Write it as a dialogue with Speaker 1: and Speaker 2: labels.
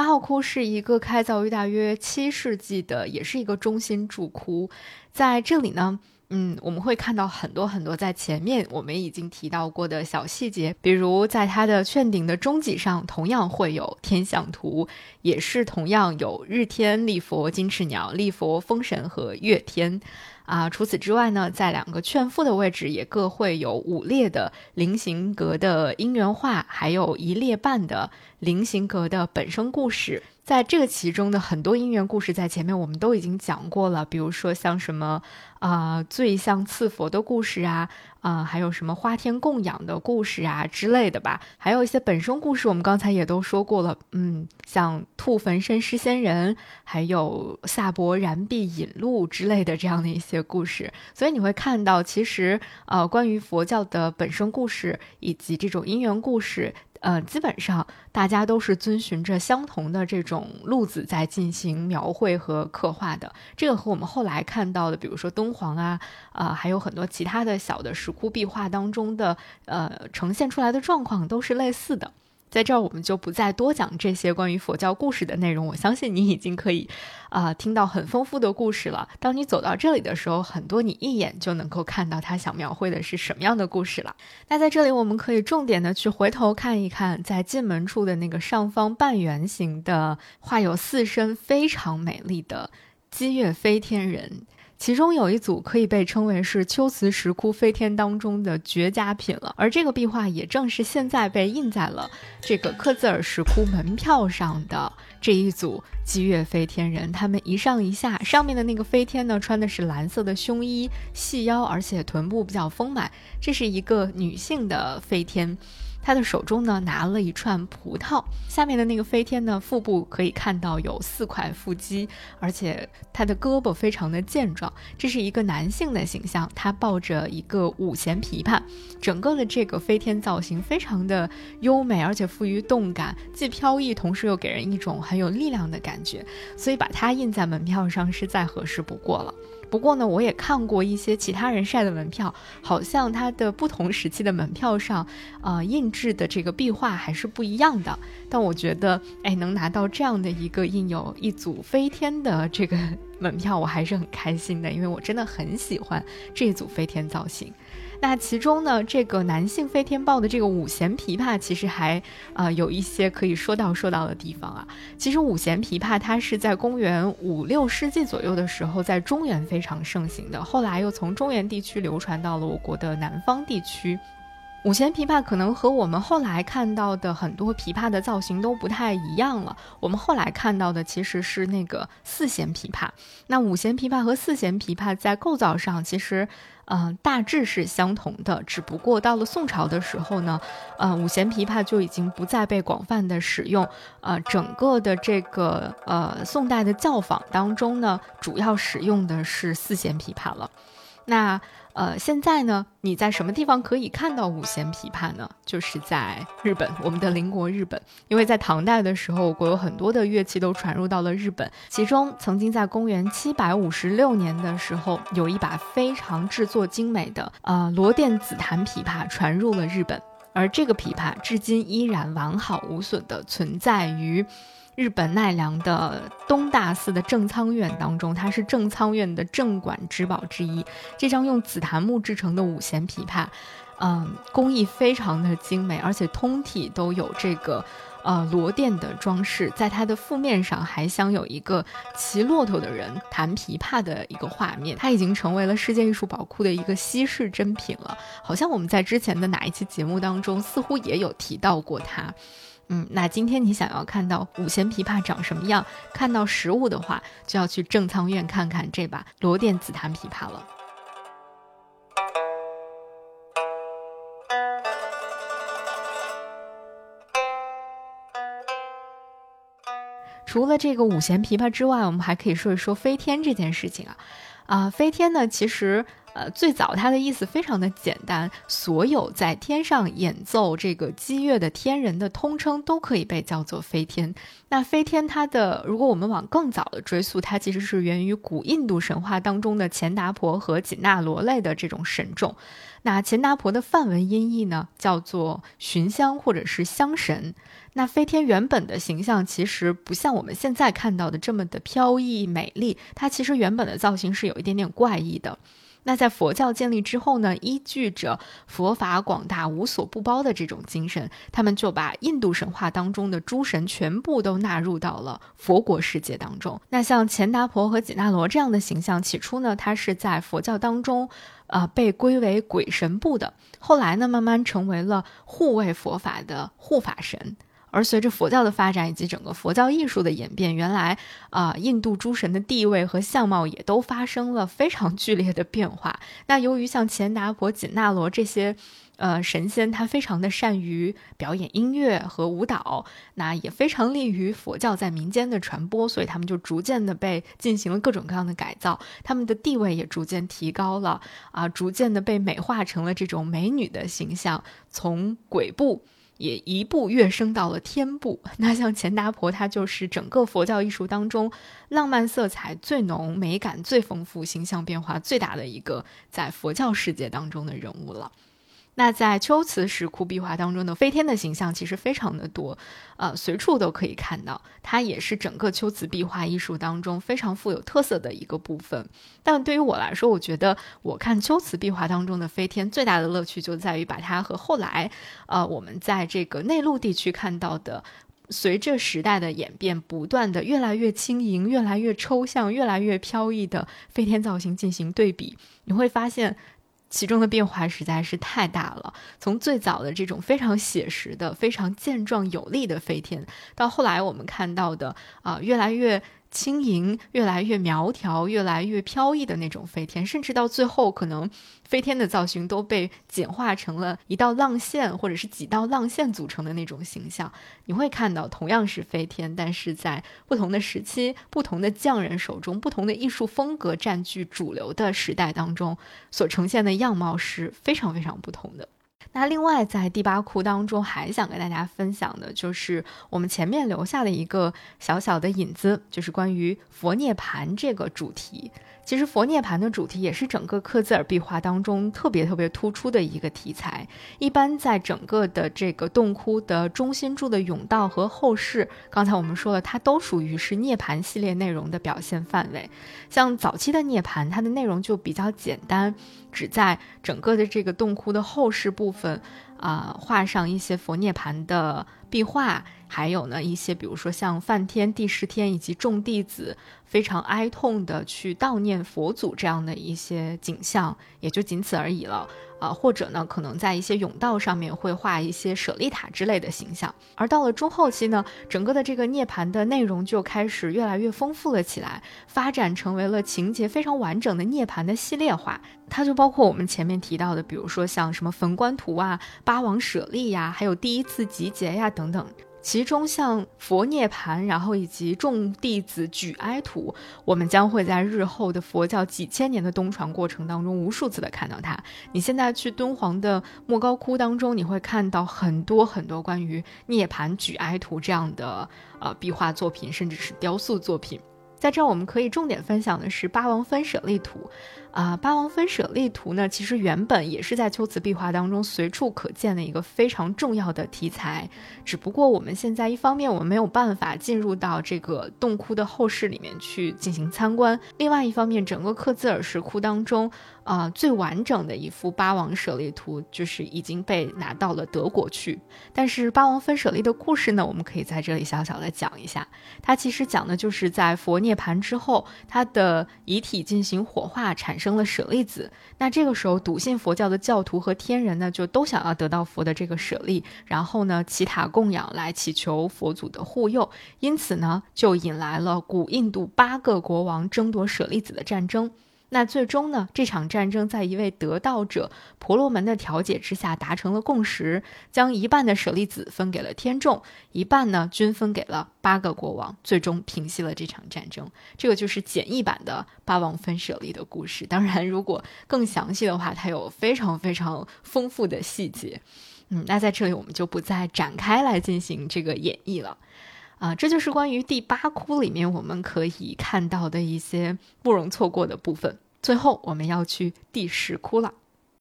Speaker 1: 八号窟是一个开凿于大约七世纪的，也是一个中心主窟，在这里呢。嗯，我们会看到很多很多在前面我们已经提到过的小细节，比如在它的券顶的中脊上，同样会有天象图，也是同样有日天、立佛、金翅鸟、立佛、风神和月天。啊，除此之外呢，在两个券腹的位置也各会有五列的菱形格的姻缘画，还有一列半的菱形格的本生故事。在这个其中的很多姻缘故事，在前面我们都已经讲过了，比如说像什么啊醉像赐佛的故事啊，啊还有什么花天供养的故事啊之类的吧，还有一些本身故事，我们刚才也都说过了，嗯，像兔焚身失仙人，还有萨博燃臂引路之类的这样的一些故事，所以你会看到，其实呃关于佛教的本身故事以及这种姻缘故事。呃，基本上大家都是遵循着相同的这种路子在进行描绘和刻画的。这个和我们后来看到的，比如说敦煌啊，啊，还有很多其他的小的石窟壁画当中的，呃，呈现出来的状况都是类似的。在这儿，我们就不再多讲这些关于佛教故事的内容。我相信你已经可以，啊，听到很丰富的故事了。当你走到这里的时候，很多你一眼就能够看到他想描绘的是什么样的故事了。那在这里，我们可以重点的去回头看一看，在进门处的那个上方半圆形的画有四身非常美丽的积月飞天人。其中有一组可以被称为是秋瓷石窟飞天当中的绝佳品了，而这个壁画也正是现在被印在了这个克孜尔石窟门票上的这一组积月飞天人。他们一上一下，上面的那个飞天呢，穿的是蓝色的胸衣，细腰，而且臀部比较丰满，这是一个女性的飞天。他的手中呢拿了一串葡萄，下面的那个飞天呢腹部可以看到有四块腹肌，而且他的胳膊非常的健壮，这是一个男性的形象，他抱着一个五弦琵琶，整个的这个飞天造型非常的优美，而且富于动感，既飘逸，同时又给人一种很有力量的感觉，所以把它印在门票上是再合适不过了。不过呢，我也看过一些其他人晒的门票，好像它的不同时期的门票上，呃，印制的这个壁画还是不一样的。但我觉得，哎，能拿到这样的一个印有一组飞天的这个 门票，我还是很开心的，因为我真的很喜欢这组飞天造型。那其中呢，这个男性飞天豹的这个五弦琵琶，其实还啊有一些可以说到说到的地方啊。其实五弦琵琶它是在公元五六世纪左右的时候，在中原非常盛行的，后来又从中原地区流传到了我国的南方地区。五弦琵琶可能和我们后来看到的很多琵琶的造型都不太一样了。我们后来看到的其实是那个四弦琵琶。那五弦琵琶和四弦琵琶在构造上其实，嗯，大致是相同的。只不过到了宋朝的时候呢，呃，五弦琵琶就已经不再被广泛的使用。呃，整个的这个呃宋代的教坊当中呢，主要使用的是四弦琵琶了。那。呃，现在呢，你在什么地方可以看到五弦琵琶呢？就是在日本，我们的邻国日本。因为在唐代的时候，我国有很多的乐器都传入到了日本，其中曾经在公元七百五十六年的时候，有一把非常制作精美的呃罗甸紫檀琵琶传入了日本，而这个琵琶至今依然完好无损的存在于。日本奈良的东大寺的正仓院当中，它是正仓院的镇馆之宝之一。这张用紫檀木制成的五弦琵琶，嗯，工艺非常的精美，而且通体都有这个呃螺钿的装饰。在它的腹面上还镶有一个骑骆驼的人弹琵琶的一个画面。它已经成为了世界艺术宝库的一个稀世珍品了。好像我们在之前的哪一期节目当中，似乎也有提到过它。嗯，那今天你想要看到五弦琵琶长什么样，看到实物的话，就要去正仓院看看这把罗甸紫檀琵琶了。除了这个五弦琵琶之外，我们还可以说一说飞天这件事情啊。啊，飞天呢，其实呃，最早它的意思非常的简单，所有在天上演奏这个激乐的天人的通称都可以被叫做飞天。那飞天它的，如果我们往更早的追溯，它其实是源于古印度神话当中的钱达婆和紧那罗类的这种神众。那钱达婆的梵文音译呢，叫做寻香或者是香神。那飞天原本的形象其实不像我们现在看到的这么的飘逸美丽，它其实原本的造型是有一点点怪异的。那在佛教建立之后呢，依据着佛法广大无所不包的这种精神，他们就把印度神话当中的诸神全部都纳入到了佛国世界当中。那像钱达婆和紧那罗这样的形象，起初呢，它是在佛教当中，呃，被归为鬼神部的，后来呢，慢慢成为了护卫佛法的护法神。而随着佛教的发展以及整个佛教艺术的演变，原来啊，印度诸神的地位和相貌也都发生了非常剧烈的变化。那由于像钱达婆、紧那罗这些呃神仙，他非常的善于表演音乐和舞蹈，那也非常利于佛教在民间的传播，所以他们就逐渐的被进行了各种各样的改造，他们的地位也逐渐提高了啊，逐渐的被美化成了这种美女的形象，从鬼步。也一步跃升到了天部。那像钱达婆，她就是整个佛教艺术当中浪漫色彩最浓、美感最丰富、形象变化最大的一个在佛教世界当中的人物了。那在秋瓷石窟壁画当中的飞天的形象其实非常的多，呃，随处都可以看到。它也是整个秋瓷壁画艺术当中非常富有特色的一个部分。但对于我来说，我觉得我看秋瓷壁画当中的飞天最大的乐趣就在于把它和后来，呃，我们在这个内陆地区看到的，随着时代的演变，不断的越来越轻盈、越来越抽象、越来越飘逸的飞天造型进行对比，你会发现。其中的变化实在是太大了，从最早的这种非常写实的、非常健壮有力的飞天，到后来我们看到的啊，越来越。轻盈，越来越苗条，越来越飘逸的那种飞天，甚至到最后，可能飞天的造型都被简化成了一道浪线，或者是几道浪线组成的那种形象。你会看到，同样是飞天，但是在不同的时期、不同的匠人手中、不同的艺术风格占据主流的时代当中，所呈现的样貌是非常非常不同的。那另外，在第八窟当中，还想跟大家分享的就是我们前面留下的一个小小的引子，就是关于佛涅盘这个主题。其实佛涅盘的主题也是整个克孜尔壁画当中特别特别突出的一个题材。一般在整个的这个洞窟的中心柱的甬道和后室，刚才我们说了，它都属于是涅盘系列内容的表现范围。像早期的涅盘，它的内容就比较简单，只在整个的这个洞窟的后室部分。啊，画上一些佛涅盘的壁画，还有呢一些，比如说像梵天、帝释天以及众弟子非常哀痛的去悼念佛祖这样的一些景象，也就仅此而已了。啊，或者呢，可能在一些甬道上面会画一些舍利塔之类的形象。而到了中后期呢，整个的这个涅槃的内容就开始越来越丰富了起来，发展成为了情节非常完整的涅槃的系列化。它就包括我们前面提到的，比如说像什么焚官图啊、八王舍利呀，还有第一次集结呀等等。其中像佛涅盘，然后以及众弟子举哀图，我们将会在日后的佛教几千年的东传过程当中无数次的看到它。你现在去敦煌的莫高窟当中，你会看到很多很多关于涅盘举哀图这样的呃壁画作品，甚至是雕塑作品。在这儿，我们可以重点分享的是八王分舍利图。啊，八王分舍利图呢，其实原本也是在秋瓷壁画当中随处可见的一个非常重要的题材。只不过我们现在一方面我们没有办法进入到这个洞窟的后室里面去进行参观，另外一方面，整个克孜尔石窟当中，啊，最完整的一幅八王舍利图就是已经被拿到了德国去。但是八王分舍利的故事呢，我们可以在这里小小的讲一下。它其实讲的就是在佛涅盘之后，他的遗体进行火化产。生了舍利子，那这个时候笃信佛教的教徒和天人呢，就都想要得到佛的这个舍利，然后呢祈塔供养来祈求佛祖的护佑，因此呢就引来了古印度八个国王争夺舍利子的战争。那最终呢，这场战争在一位得道者婆罗门的调解之下达成了共识，将一半的舍利子分给了天众，一半呢均分给了八个国王，最终平息了这场战争。这个就是简易版的八王分舍利的故事。当然，如果更详细的话，它有非常非常丰富的细节。嗯，那在这里我们就不再展开来进行这个演绎了。啊，这就是关于第八窟里面我们可以看到的一些不容错过的部分。最后，我们要去第十窟了。